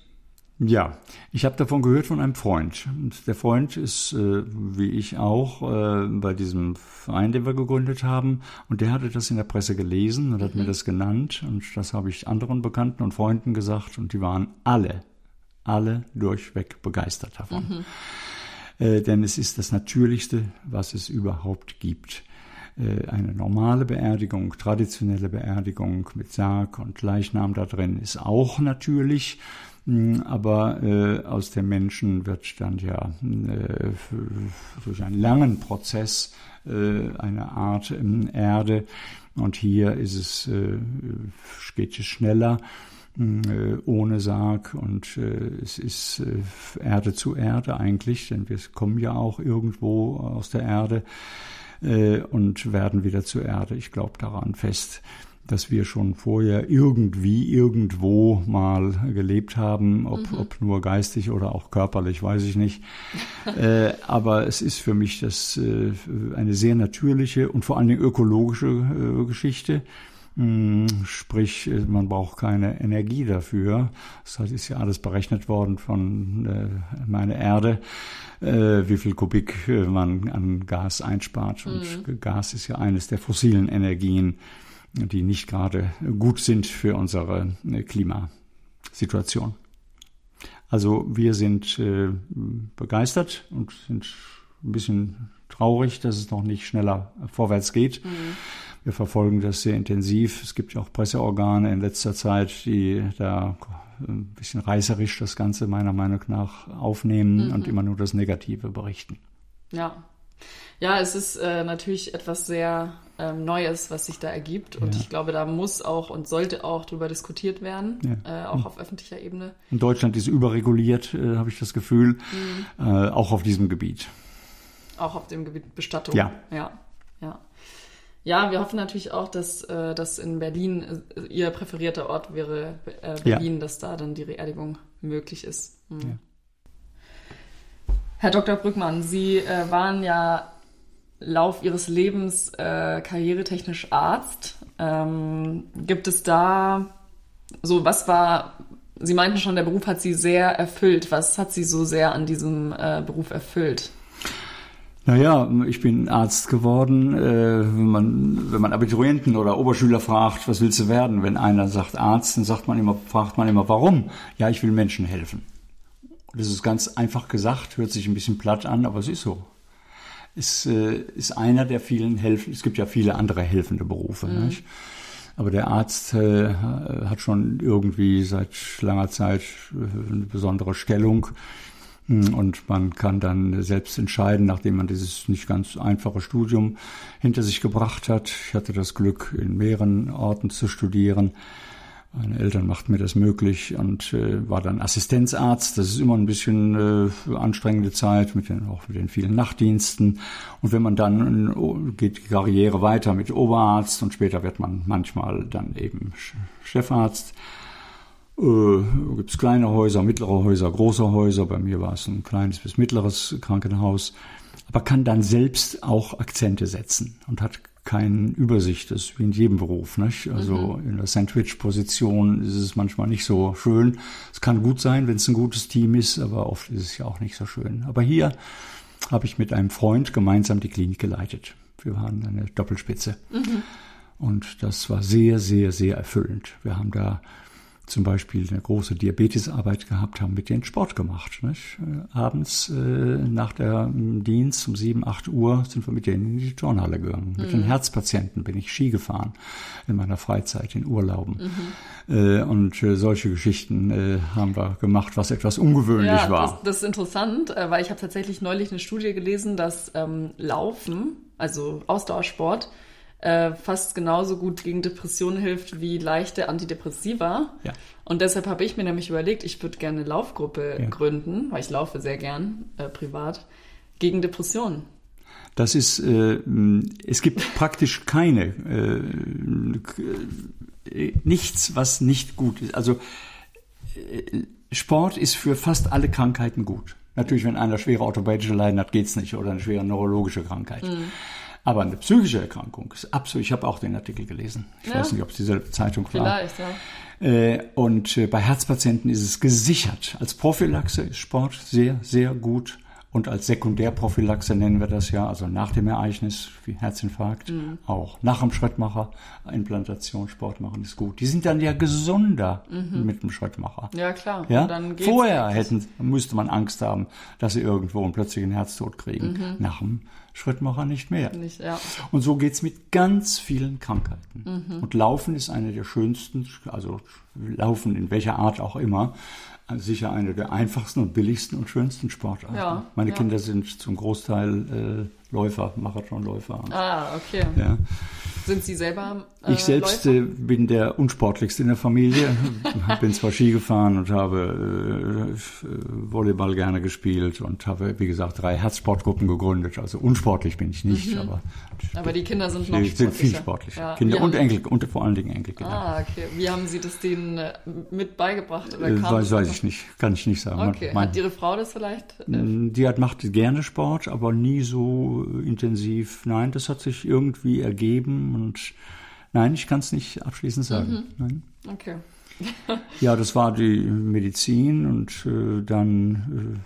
Ja, ich habe davon gehört von einem Freund. Und der Freund ist, äh, wie ich auch, äh, bei diesem Verein, den wir gegründet haben. Und der hatte das in der Presse gelesen und hat mhm. mir das genannt. Und das habe ich anderen Bekannten und Freunden gesagt. Und die waren alle, alle durchweg begeistert davon. Mhm äh, denn es ist das Natürlichste, was es überhaupt gibt. Äh, eine normale Beerdigung, traditionelle Beerdigung mit Sarg und Leichnam da drin ist auch natürlich. Hm, aber äh, aus dem Menschen wird dann ja äh, durch einen langen Prozess äh, eine Art ähm, Erde. Und hier ist es, äh, geht es schneller. Äh, ohne Sarg und äh, es ist äh, Erde zu Erde eigentlich, denn wir kommen ja auch irgendwo aus der Erde und werden wieder zur Erde. Ich glaube daran fest, dass wir schon vorher irgendwie irgendwo mal gelebt haben, ob, mhm. ob nur geistig oder auch körperlich, weiß ich nicht. <laughs> äh, aber es ist für mich das äh, eine sehr natürliche und vor allen Dingen ökologische äh, Geschichte. Hm, sprich, man braucht keine Energie dafür. Das ist ja alles berechnet worden von äh, meiner Erde, äh, wie viel Kubik äh, man an Gas einspart. Und mhm. Gas ist ja eines der fossilen Energien. die nicht gerade gut sind für unsere äh, Klimasituation. Also wir sind äh, begeistert und sind ein bisschen traurig, dass es noch nicht schneller vorwärts geht. Mhm. Wir verfolgen das sehr intensiv. Es gibt ja auch Presseorgane in letzter Zeit, die da ein bisschen reißerisch das Ganze meiner Meinung nach aufnehmen mhm. und immer nur das Negative berichten. Ja. Ja, es ist äh, natürlich etwas sehr ähm, Neues, was sich da ergibt. Und ja. ich glaube, da muss auch und sollte auch darüber diskutiert werden, ja. äh, auch auf öffentlicher Ebene. In Deutschland ist überreguliert, äh, habe ich das Gefühl, mhm. Äh, auch auf diesem Gebiet. Auch auf dem Gebiet Bestattung. Ja. Ja. ja. Ja, wir hoffen natürlich auch, dass äh, das in Berlin äh, Ihr präferierter Ort wäre, äh, Berlin, ja. dass da dann die Beerdigung möglich ist. Mhm. Ja. Herr Dr. Brückmann, Sie äh, waren ja Lauf Ihres Lebens äh, karrieretechnisch Arzt. Ähm, gibt es da so, was war, Sie meinten schon, der Beruf hat Sie sehr erfüllt. Was hat Sie so sehr an diesem äh, Beruf erfüllt? Naja, ich bin Arzt geworden. Äh, wenn, man, wenn man Abiturienten oder Oberschüler fragt, was willst du werden? Wenn einer sagt Arzt, dann sagt man immer, fragt man immer, warum? Ja, ich will Menschen helfen. Das ist ganz einfach gesagt, hört sich ein bisschen platt an, aber es ist so. Es äh, ist einer der vielen Helfen. Es gibt ja viele andere helfende Berufe. Mhm. Nicht? Aber der Arzt äh, hat schon irgendwie seit langer Zeit eine besondere Stellung und man kann dann selbst entscheiden, nachdem man dieses nicht ganz einfache Studium hinter sich gebracht hat. Ich hatte das Glück, in mehreren Orten zu studieren. Meine Eltern machten mir das möglich und äh, war dann Assistenzarzt. Das ist immer ein bisschen äh, anstrengende Zeit, mit den, auch mit den vielen Nachtdiensten. Und wenn man dann geht die Karriere weiter mit Oberarzt und später wird man manchmal dann eben Chefarzt. Äh, gibt es kleine Häuser, mittlere Häuser, große Häuser. Bei mir war es ein kleines bis mittleres Krankenhaus. Aber kann dann selbst auch Akzente setzen und hat keine Übersicht. Das ist wie in jedem Beruf. Nicht? Also mhm. in der Sandwich-Position ist es manchmal nicht so schön. Es kann gut sein, wenn es ein gutes Team ist, aber oft ist es ja auch nicht so schön. Aber hier habe ich mit einem Freund gemeinsam die Klinik geleitet. Wir waren eine Doppelspitze. Mhm. Und das war sehr, sehr, sehr erfüllend. Wir haben da zum Beispiel eine große Diabetesarbeit gehabt, haben mit denen Sport gemacht. Nicht? Äh, abends äh, nach der Dienst um 7, 8 Uhr sind wir mit denen in die Turnhalle gegangen. Mhm. Mit den. Herzpatienten bin ich Ski gefahren in meiner Freizeit, in Urlauben. Mhm. Äh, und äh, solche Geschichten äh, haben wir gemacht, was etwas ungewöhnlich ja, war. Das, das ist interessant, äh, weil ich habe tatsächlich neulich eine Studie gelesen, dass ähm, Laufen, also Ausdauersport, äh, fast genauso gut gegen Depressionen hilft wie leichte Antidepressiva. Ja. Und deshalb habe ich mir nämlich überlegt, ich würde gerne eine Laufgruppe ja. gründen, weil ich laufe sehr gern äh, privat, gegen Depressionen. Das ist, äh, es gibt <laughs> praktisch keine, äh, nichts, was nicht gut ist. Also äh, Sport ist für fast alle Krankheiten gut. Natürlich, wenn einer schwere orthopädische Leiden hat, geht's nicht oder eine schwere neurologische Krankheit. Mhm. Aber eine psychische Erkrankung ist absolut, ich habe auch den Artikel gelesen. Ich ja. weiß nicht, ob es dieselbe Zeitung war. Vielleicht, ja. Äh, und äh, bei Herzpatienten ist es gesichert. Als Prophylaxe ist Sport sehr, sehr gut. Und als Sekundärprophylaxe nennen wir das ja, also nach dem Ereignis wie Herzinfarkt, mhm. auch nach dem Schrittmacher, Implantation, Sport machen ist gut. Die sind dann ja gesunder mhm. mit dem Schrittmacher. Ja, klar. Ja? Vorher hätten, müsste man Angst haben, dass sie irgendwo einen plötzlichen Herztod kriegen. Mhm. Nach dem Schrittmacher nicht mehr. Nicht, ja. Und so geht's mit ganz vielen Krankheiten. Mhm. Und Laufen ist eine der schönsten, also Laufen in welcher Art auch immer, sicher eine der einfachsten und billigsten und schönsten Sportarten. Ja, Meine ja. Kinder sind zum Großteil äh, Läufer, Marathonläufer. Ah, okay. Ja. Sind Sie selber? Äh, ich selbst äh, bin der unsportlichste in der Familie. <laughs> bin zwar Ski gefahren und habe äh, Volleyball gerne gespielt und habe, wie gesagt, drei Herzsportgruppen gegründet. Also unsportlich bin ich nicht, mhm. aber aber die Kinder sind noch sportlicher. sind viel sportlicher. Ja. Kinder und Enkel und vor allen Dingen Enkelkinder. Ah, okay. Wie haben Sie das denen äh, mit beigebracht oder kam weiß, weiß ich nicht, kann ich nicht sagen. Okay. Mein, hat Ihre Frau das vielleicht? Äh, die hat macht gerne Sport, aber nie so intensiv. Nein, das hat sich irgendwie ergeben und nein, ich kann es nicht abschließend sagen. Mhm. Nein. Okay. ja, das war die Medizin und äh, dann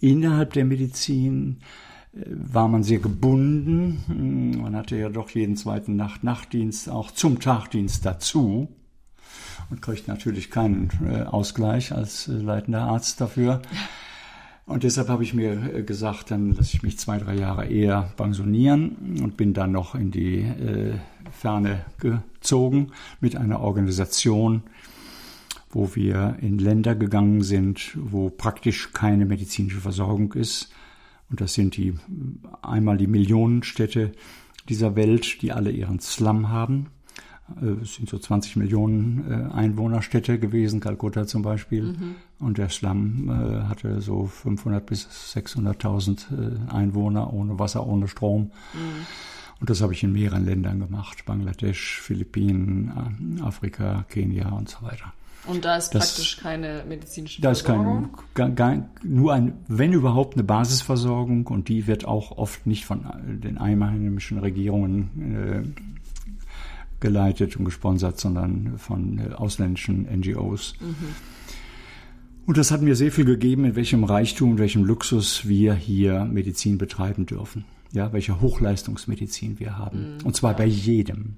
äh, innerhalb der Medizin war man sehr gebunden. Man hatte ja doch jeden zweiten Nacht Nachtdienst auch zum Tagdienst dazu und kriegt natürlich keinen äh, Ausgleich als äh, leitender Arzt dafür. Und deshalb habe ich mir äh, gesagt, dann lasse ich mich zwei, drei Jahre eher pensionieren und bin dann noch in die äh, Ferne gezogen mit einer Organisation, wo wir in Länder gegangen sind, wo praktisch keine medizinische Versorgung ist. Und das sind die einmal die Millionenstädte dieser Welt, die alle ihren Slum haben. Äh, es sind so 20 Millionen äh, Einwohnerstädte gewesen, Kalkutta zum Beispiel. Mhm. Und der Slum äh, hatte so 500 bis 600.000 Einwohner ohne Wasser, ohne Strom. Mhm. Und das habe ich in mehreren Ländern gemacht. Bangladesch, Philippinen, Afrika, Kenia und so weiter. Und da ist das, praktisch keine medizinische da Versorgung? Da ist kein, nur ein, wenn überhaupt, eine Basisversorgung und die wird auch oft nicht von den einheimischen Regierungen geleitet und gesponsert, sondern von äh, ausländischen NGOs. Mhm. Und das hat mir sehr viel gegeben, in welchem Reichtum, in welchem Luxus wir hier Medizin betreiben dürfen. Ja, welche Hochleistungsmedizin wir haben. Mhm, und zwar bei jedem.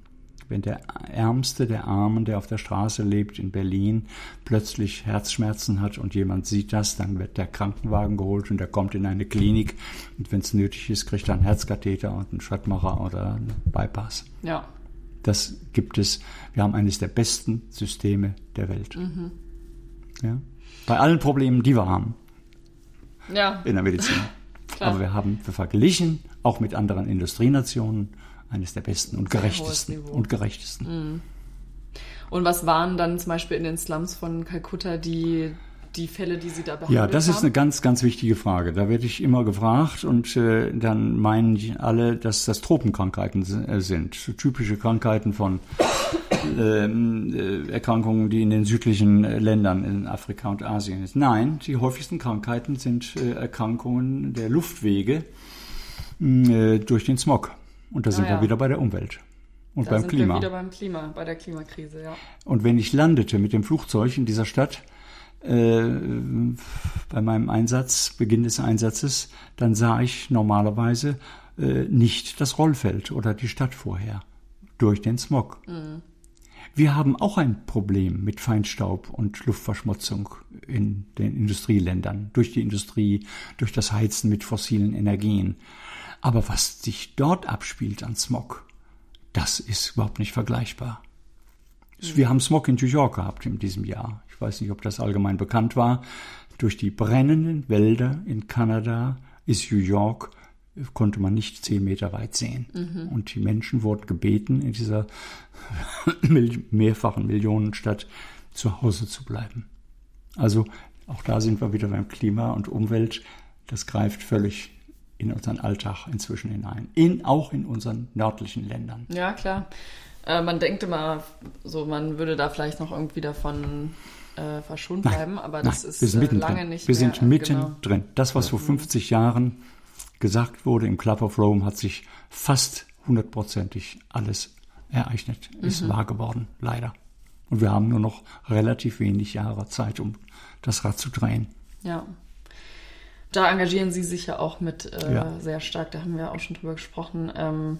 Wenn der Ärmste der Armen, der auf der Straße lebt in Berlin, plötzlich Herzschmerzen hat und jemand sieht das, dann wird der Krankenwagen geholt und er kommt in eine Klinik und wenn es nötig ist, kriegt er einen Herzkatheter und einen Schrittmacher oder einen Bypass. Ja. Das gibt es. Wir haben eines der besten Systeme der Welt. Mhm. Ja? Bei allen Problemen, die wir haben. Ja. In der Medizin. <laughs> Aber wir haben verglichen, auch mit anderen Industrienationen, eines der besten und gerechtesten. Und gerechtesten. Mhm. Und was waren dann zum Beispiel in den Slums von Kalkutta die die Fälle, die Sie da behandelt haben? Ja, das ist eine ganz, ganz wichtige Frage. Da werde ich immer gefragt und äh, dann meinen alle, dass das Tropenkrankheiten äh, sind. So typische Krankheiten von <coughs> ähm, äh, Erkrankungen, die in den südlichen äh, Ländern in Afrika und Asien sind. Nein, die häufigsten Krankheiten sind äh, Erkrankungen der Luftwege äh, durch den Smog. Und da sind ah, ja. wir wieder bei der Umwelt. Und da beim sind Klima. Wir wieder beim Klima, bei der Klimakrise, ja. Und wenn ich landete mit dem Flugzeug in dieser Stadt, bei meinem Einsatz, Beginn des Einsatzes, dann sah ich normalerweise äh, nicht das Rollfeld oder die Stadt vorher durch den Smog. Mhm. Wir haben auch ein Problem mit Feinstaub und Luftverschmutzung in den Industrieländern, durch die Industrie, durch das Heizen mit fossilen Energien. Aber was sich dort abspielt an Smog, das ist überhaupt nicht vergleichbar. Wir haben Smog in New York gehabt in diesem Jahr ich weiß nicht, ob das allgemein bekannt war, durch die brennenden Wälder in Kanada ist New York, konnte man nicht zehn Meter weit sehen. Mhm. Und die Menschen wurden gebeten, in dieser <laughs> mehrfachen Millionenstadt zu Hause zu bleiben. Also auch da sind wir wieder beim Klima und Umwelt. Das greift völlig in unseren Alltag inzwischen hinein. In, auch in unseren nördlichen Ländern. Ja, klar. Äh, man denkt immer, so man würde da vielleicht noch irgendwie davon äh, verschont bleiben, aber das nein, ist wir sind äh, lange drin. nicht Wir mehr, sind mittendrin. Genau. Das, was vor 50 Jahren gesagt wurde im Club of Rome, hat sich fast hundertprozentig alles ereignet, ist mhm. wahr geworden, leider. Und wir haben nur noch relativ wenig Jahre Zeit, um das Rad zu drehen. Ja. Da engagieren Sie sich ja auch mit äh, ja. sehr stark, da haben wir auch schon drüber gesprochen. Ähm,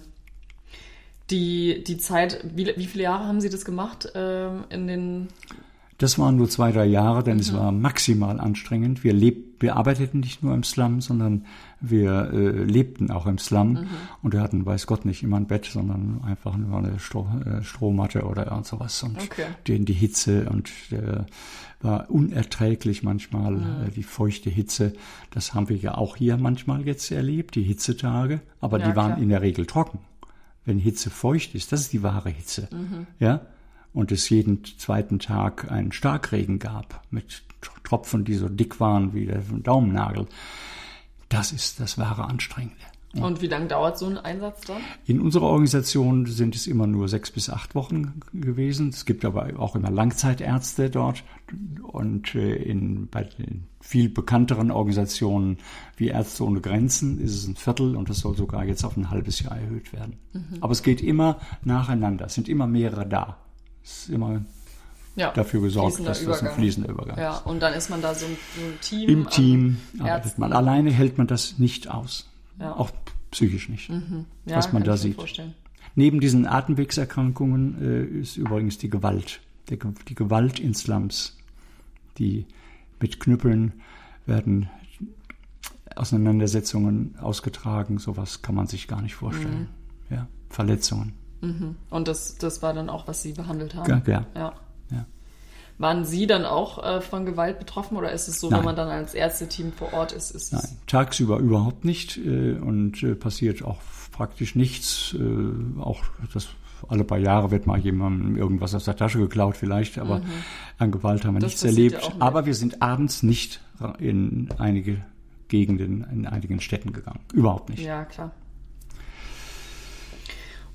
die, die Zeit, wie, wie viele Jahre haben Sie das gemacht ähm, in den das waren nur zwei, drei Jahre, denn mhm. es war maximal anstrengend. Wir, leb, wir arbeiteten nicht nur im Slum, sondern wir äh, lebten auch im Slum. Mhm. Und wir hatten, weiß Gott, nicht immer ein Bett, sondern einfach nur eine Stroh, äh, Strohmatte oder irgend sowas. Und okay. den, die Hitze und der war unerträglich manchmal, mhm. äh, die feuchte Hitze. Das haben wir ja auch hier manchmal jetzt erlebt, die Hitzetage. Aber ja, die waren klar. in der Regel trocken. Wenn Hitze feucht ist, das ist die wahre Hitze. Mhm. Ja, und es jeden zweiten Tag einen Starkregen gab mit Tropfen, die so dick waren wie der Daumennagel. Das ist das wahre Anstrengende. Und wie lange dauert so ein Einsatz dann? In unserer Organisation sind es immer nur sechs bis acht Wochen gewesen. Es gibt aber auch immer Langzeitärzte dort. Und äh, in, bei den viel bekannteren Organisationen wie Ärzte ohne Grenzen ist es ein Viertel und das soll sogar jetzt auf ein halbes Jahr erhöht werden. Mhm. Aber es geht immer nacheinander. Es sind immer mehrere da ist immer ja, dafür gesorgt, dass das ein fließender Übergang ist. und dann ist man da so, so ein Team. Im Team arbeitet man. Alleine hält man das nicht aus. Ja. Auch psychisch nicht. Ja, was man da sieht. Vorstellen. Neben diesen Atemwegserkrankungen äh, ist übrigens die Gewalt. Der, die Gewalt in Slums. Die mit Knüppeln werden Auseinandersetzungen ausgetragen. Sowas kann man sich gar nicht vorstellen. Ja, Verletzungen. Und das, das war dann auch, was Sie behandelt haben. Ja, ja. Ja. Waren Sie dann auch äh, von Gewalt betroffen oder ist es so, Nein. wenn man dann als Ärzteteam vor Ort ist, ist es Nein, tagsüber überhaupt nicht äh, und äh, passiert auch praktisch nichts. Äh, auch das alle paar Jahre wird mal jemandem irgendwas aus der Tasche geklaut vielleicht, aber an Gewalt haben wir Mhm. Das nichts erlebt. ja aber wir sind abends nicht in einige Gegenden, in einigen Städten gegangen. Überhaupt nicht. Ja, klar.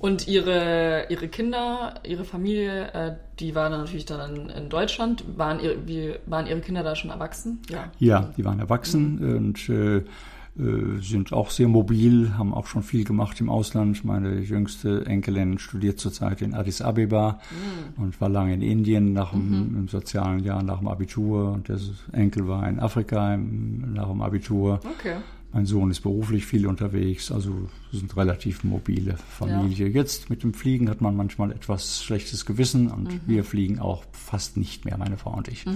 Und ihre, ihre Kinder, ihre Familie, äh, die waren natürlich dann in, in Deutschland. Waren ihre, wie, waren ihre Kinder da schon erwachsen? Ja. Ja, die waren erwachsen und äh, äh, sind auch sehr mobil, haben auch schon viel gemacht im Ausland. Meine jüngste Enkelin studiert zurzeit in Addis Abeba und war lange in Indien nach dem, im sozialen Jahr nach dem Abitur. Und der Enkel war in Afrika im, nach dem Abitur. Okay. Mein Sohn ist beruflich viel unterwegs, also sind relativ mobile Familie. Jetzt mit dem Fliegen hat man manchmal etwas schlechtes Gewissen und wir fliegen auch fast nicht mehr, meine Frau und ich.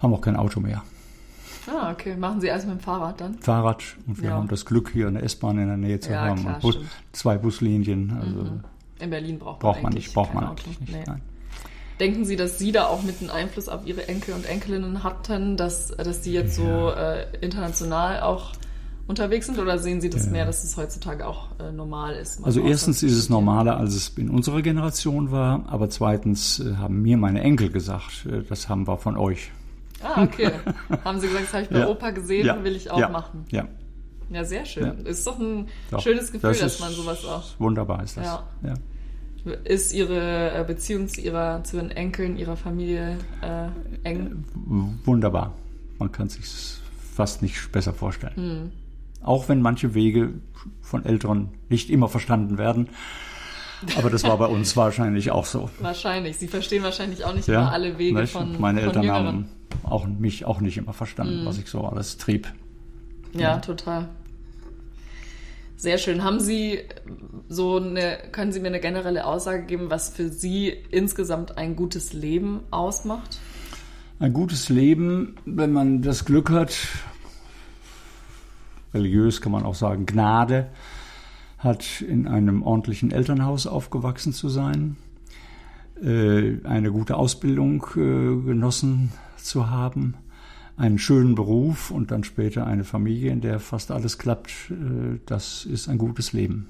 Haben auch kein Auto mehr. Ah, okay. Machen Sie alles mit dem Fahrrad dann? Fahrrad und wir Ja. haben das Glück, hier eine S-Bahn in der Nähe zu Ja, haben. klar, und Bus, zwei Buslinien, also In Berlin braucht man braucht man nicht, braucht man Auto. eigentlich nicht. Nee. Nein. Denken Sie, dass Sie da auch mit einem Einfluss auf Ihre Enkel und Enkelinnen hatten, dass, dass die jetzt so äh, international auch unterwegs sind? Oder sehen Sie das mehr, dass es heutzutage auch äh, normal ist? Also erstens ist es normaler, als es in unserer Generation war, aber zweitens äh, haben mir meine Enkel gesagt, äh, das haben wir von euch. Ah, okay. <laughs> Haben Sie gesagt, das habe ich bei Ja. Opa gesehen, Ja. will ich auch ja. machen. Ja, Ja, sehr schön. Ja. Ist doch ein doch. schönes Gefühl, dass ist man sowas auch. Wunderbar ist das. Ja. Ja. Ist Ihre äh, Beziehung zu Ihrer, zu den Enkeln Ihrer Familie äh, eng? Wunderbar. Man kann sich fast nicht besser vorstellen. Auch wenn manche Wege von Älteren nicht immer verstanden werden. Aber das war bei <laughs> uns wahrscheinlich auch so. Wahrscheinlich. Sie verstehen wahrscheinlich auch nicht Ja, immer alle Wege nicht? von, Meine von Eltern Jüngeren. haben auch mich auch nicht immer verstanden, Hm. was ich so alles trieb. Ja, total. Sehr schön. Haben Sie so eine, können Sie mir eine generelle Aussage geben, was für Sie insgesamt ein gutes Leben ausmacht? Ein gutes Leben, wenn man das Glück hat, religiös kann man auch sagen, Gnade, hat in einem ordentlichen Elternhaus aufgewachsen zu sein, äh, eine gute Ausbildung äh, genossen zu haben, einen schönen Beruf und dann später eine Familie, in der fast alles klappt, äh, das ist ein gutes Leben.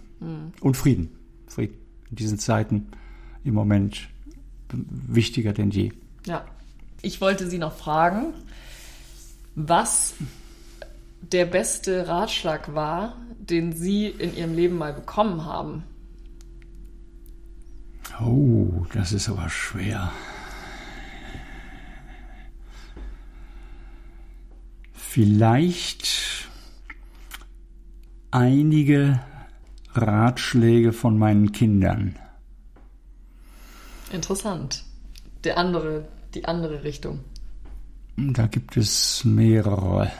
Und Frieden. Frieden. In diesen Zeiten im Moment wichtiger denn je. Ja. Ich wollte Sie noch fragen, was der beste Ratschlag war, den Sie in Ihrem Leben mal bekommen haben. Oh, das ist aber schwer. Vielleicht einige Ratschläge von meinen Kindern. Interessant. Der andere, die andere Richtung. Da gibt es mehrere.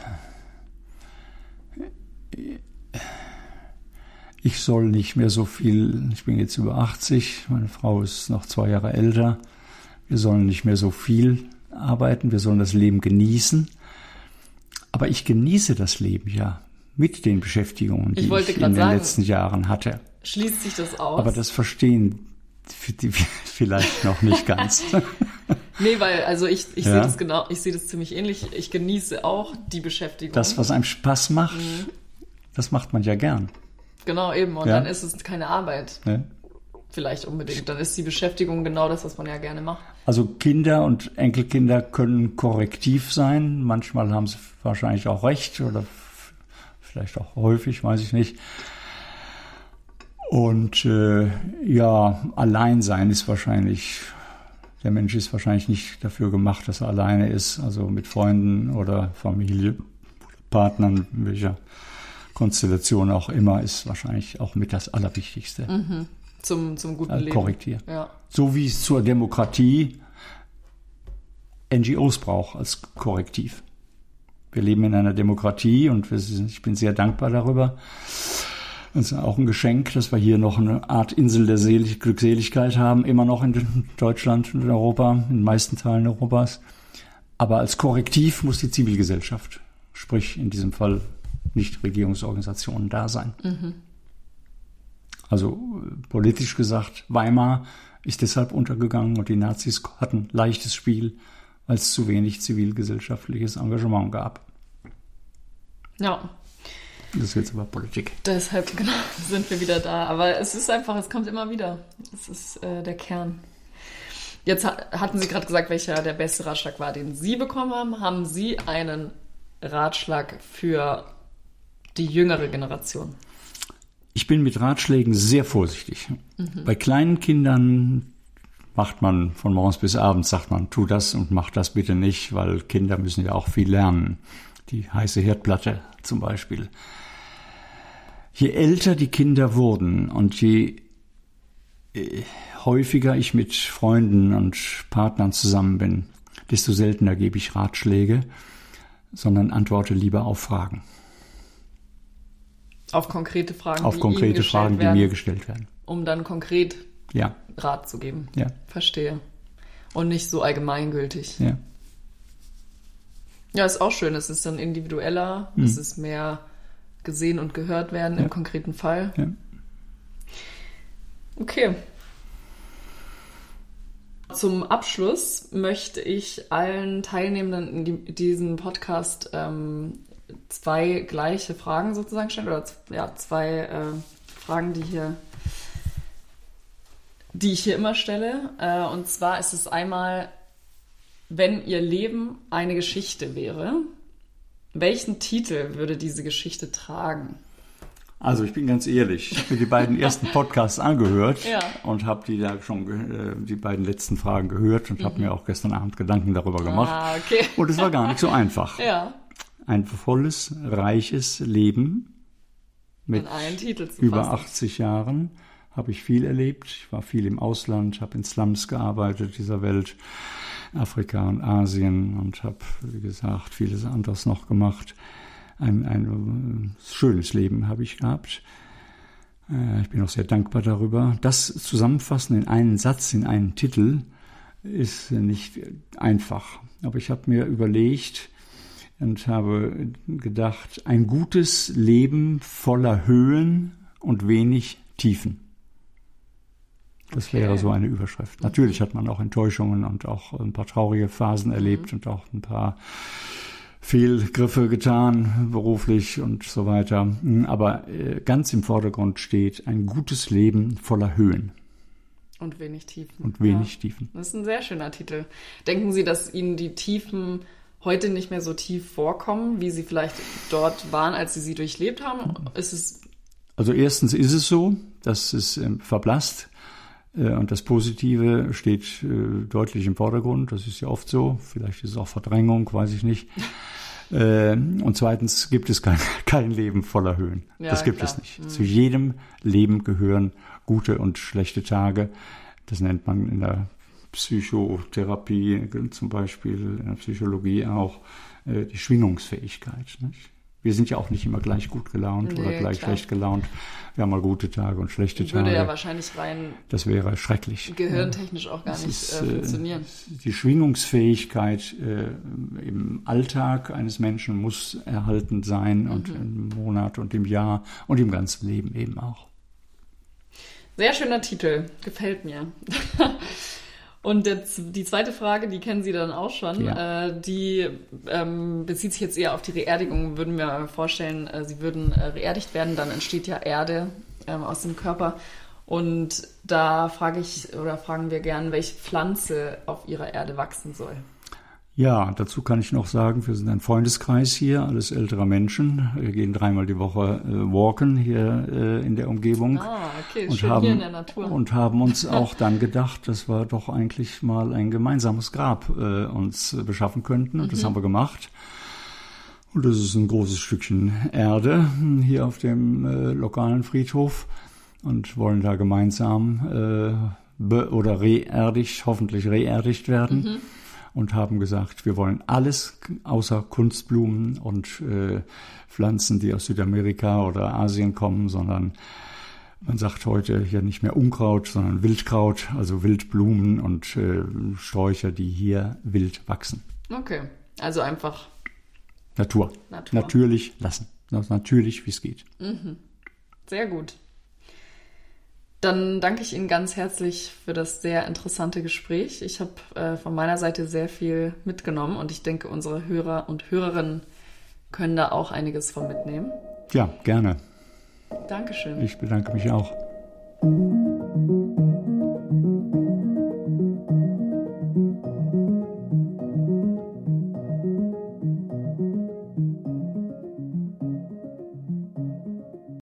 Ich soll nicht mehr so viel, ich bin jetzt über 80, meine Frau ist noch zwei Jahre älter. Wir sollen nicht mehr so viel arbeiten, wir sollen das Leben genießen. Aber ich genieße das Leben ja mit den Beschäftigungen, Ich die ich grad in den sagen. letzten Jahren hatte. Schließt sich das aus? Aber das verstehen die <laughs> vielleicht noch nicht ganz. <laughs> nee, weil, also ich, ich Ja. sehe das genau, ich sehe das ziemlich ähnlich. Ich genieße auch die Beschäftigung. Das, was einem Spaß macht, das macht man ja gern. Genau, eben. Und Ja. dann ist es keine Arbeit. Ne? Vielleicht unbedingt. Dann ist die Beschäftigung genau das, was man ja gerne macht. Also Kinder und Enkelkinder können korrektiv sein. Manchmal haben sie wahrscheinlich auch recht oder vielleicht auch häufig, weiß ich nicht. Und äh, ja, allein sein ist wahrscheinlich, der Mensch ist wahrscheinlich nicht dafür gemacht, dass er alleine ist. Also mit Freunden oder Familie, Partnern, welcher Konstellation auch immer, ist wahrscheinlich auch mit das Allerwichtigste. Zum, zum guten Äh, Leben. korrektieren. Ja. So wie es zur Demokratie NGOs braucht als Korrektiv. Wir leben in einer Demokratie und ich bin sehr dankbar darüber. Das ist auch ein Geschenk, dass wir hier noch eine Art Insel der Selig Glückseligkeit haben, immer noch in Deutschland und in Europa, in den meisten Teilen Europas. Aber als Korrektiv muss die Zivilgesellschaft, sprich in diesem Fall Nichtregierungsorganisationen, da sein. Mhm. Also politisch gesagt, Weimar ist deshalb untergegangen und die Nazis hatten leichtes Spiel, weil es zu wenig zivilgesellschaftliches Engagement gab. Ja. Das ist jetzt aber Politik. Deshalb genau, <laughs> sind wir wieder da. Aber es ist einfach, es kommt immer wieder. Es ist äh, der Kern. Jetzt hatten Sie gerade gesagt, welcher der beste Ratschlag war, den Sie bekommen haben. Haben Sie einen Ratschlag für die jüngere Generation? Ich bin mit Ratschlägen sehr vorsichtig. Mhm. Bei kleinen Kindern macht man von morgens bis abends, sagt man, tu das und mach das bitte nicht, weil Kinder müssen ja auch viel lernen. Die heiße Herdplatte zum Beispiel. Je älter die Kinder wurden und je äh, häufiger ich mit Freunden und Partnern zusammen bin, desto seltener gebe ich Ratschläge, sondern antworte lieber auf Fragen. Auf konkrete Fragen, auf die konkrete Fragen, werden, die mir gestellt werden. Um dann konkret ja. Rat zu geben. Ja. Verstehe. Und nicht so allgemeingültig. Ja. Ja, ist auch schön. Es ist dann individueller, mhm. es ist mehr gesehen und gehört werden ja. im konkreten Fall. Ja. Okay. Zum Abschluss möchte ich allen Teilnehmenden in diesem Podcast ähm, zwei gleiche Fragen sozusagen stellen oder ja, zwei äh, Fragen, die hier die ich hier immer stelle. Äh, und zwar ist es einmal, wenn Ihr Leben eine Geschichte wäre, welchen Titel würde diese Geschichte tragen? Also ich bin ganz ehrlich, ich habe mir die beiden ersten <laughs> Podcasts angehört ja. und habe die da schon äh, die beiden letzten Fragen gehört und mhm. habe mir auch gestern Abend Gedanken darüber gemacht. Ah, okay. Und es war gar nicht so einfach. Ja ein volles, reiches Leben mit über fassen. 80 Jahren habe ich viel erlebt. Ich war viel im Ausland, habe in Slums gearbeitet dieser Welt, Afrika und Asien und habe, wie gesagt, vieles anderes noch gemacht. Ein, ein schönes Leben habe ich gehabt. Äh, ich bin auch sehr dankbar darüber. Das zusammenfassen in einen Satz, in einen Titel, ist nicht einfach. Aber ich habe mir überlegt, und habe gedacht, ein gutes Leben voller Höhen und wenig Tiefen. Das okay. wäre so eine Überschrift. Natürlich hat man auch Enttäuschungen und auch ein paar traurige Phasen erlebt mhm. und auch ein paar Fehlgriffe getan, beruflich und so weiter. Aber äh, ganz im Vordergrund steht ein gutes Leben voller Höhen. Und wenig Tiefen. Und wenig ja. Tiefen. Das ist ein sehr schöner Titel. Denken Sie, dass Ihnen die Tiefen heute nicht mehr so tief vorkommen, wie sie vielleicht dort waren, als sie sie durchlebt haben? Ist es also erstens ist es so, dass es ähm, verblasst äh, und das Positive steht äh, deutlich im Vordergrund. Das ist ja oft so. Vielleicht ist es auch Verdrängung, weiß ich nicht. <laughs> Äh, und zweitens gibt es kein, <laughs> kein Leben voller Höhen. Ja, das gibt klar. es nicht. Mhm. Zu jedem Leben gehören gute und schlechte Tage. Das nennt man in der Psychotherapie, zum Beispiel in der Psychologie auch, äh, die Schwingungsfähigkeit. Nicht? Wir sind ja auch nicht immer gleich gut gelaunt nee, oder gleich klar. schlecht gelaunt. Wir haben mal gute Tage und schlechte Tage. Würde ja wahrscheinlich rein. Das wäre schrecklich. Gehirntechnisch auch gar das nicht ist, äh, äh, funktionieren. Die Schwingungsfähigkeit äh, im Alltag eines Menschen muss erhalten sein mhm. und im Monat und im Jahr und im ganzen Leben eben auch. Sehr schöner Titel, gefällt mir. <laughs> Und jetzt die zweite Frage, die kennen Sie dann auch schon, ja. äh, die ähm, bezieht sich jetzt eher auf die Beerdigung. Würden wir vorstellen, äh, Sie würden äh, beerdigt werden, dann entsteht ja Erde ähm, aus dem Körper. Und da frage ich oder fragen wir gern, welche Pflanze auf Ihrer Erde wachsen soll. Ja, dazu kann ich noch sagen, wir sind ein Freundeskreis hier, alles ältere Menschen. Wir gehen dreimal die Woche äh, walken hier äh, in der Umgebung. Ah, okay, und schön haben, hier in der Natur. Und haben uns <laughs> auch dann gedacht, dass wir doch eigentlich mal ein gemeinsames Grab äh, uns beschaffen könnten. Und mhm. das haben wir gemacht. Und das ist ein großes Stückchen Erde hier auf dem äh, lokalen Friedhof und wollen da gemeinsam äh, be oder reerdigt, hoffentlich reerdigt werden. Mhm und haben gesagt, wir wollen alles außer Kunstblumen und äh, Pflanzen, die aus Südamerika oder Asien kommen, sondern man sagt heute ja nicht mehr Unkraut, sondern Wildkraut, also Wildblumen und äh, Sträucher, die hier wild wachsen. Okay, also einfach Natur. Natur. Natürlich lassen. Natürlich, wie es geht. Mhm. Sehr gut. Dann danke ich Ihnen ganz herzlich für das sehr interessante Gespräch. Ich habe äh, von meiner Seite sehr viel mitgenommen und ich denke, unsere Hörer und Hörerinnen können da auch einiges von mitnehmen. Ja, gerne. Dankeschön. Ich bedanke mich auch.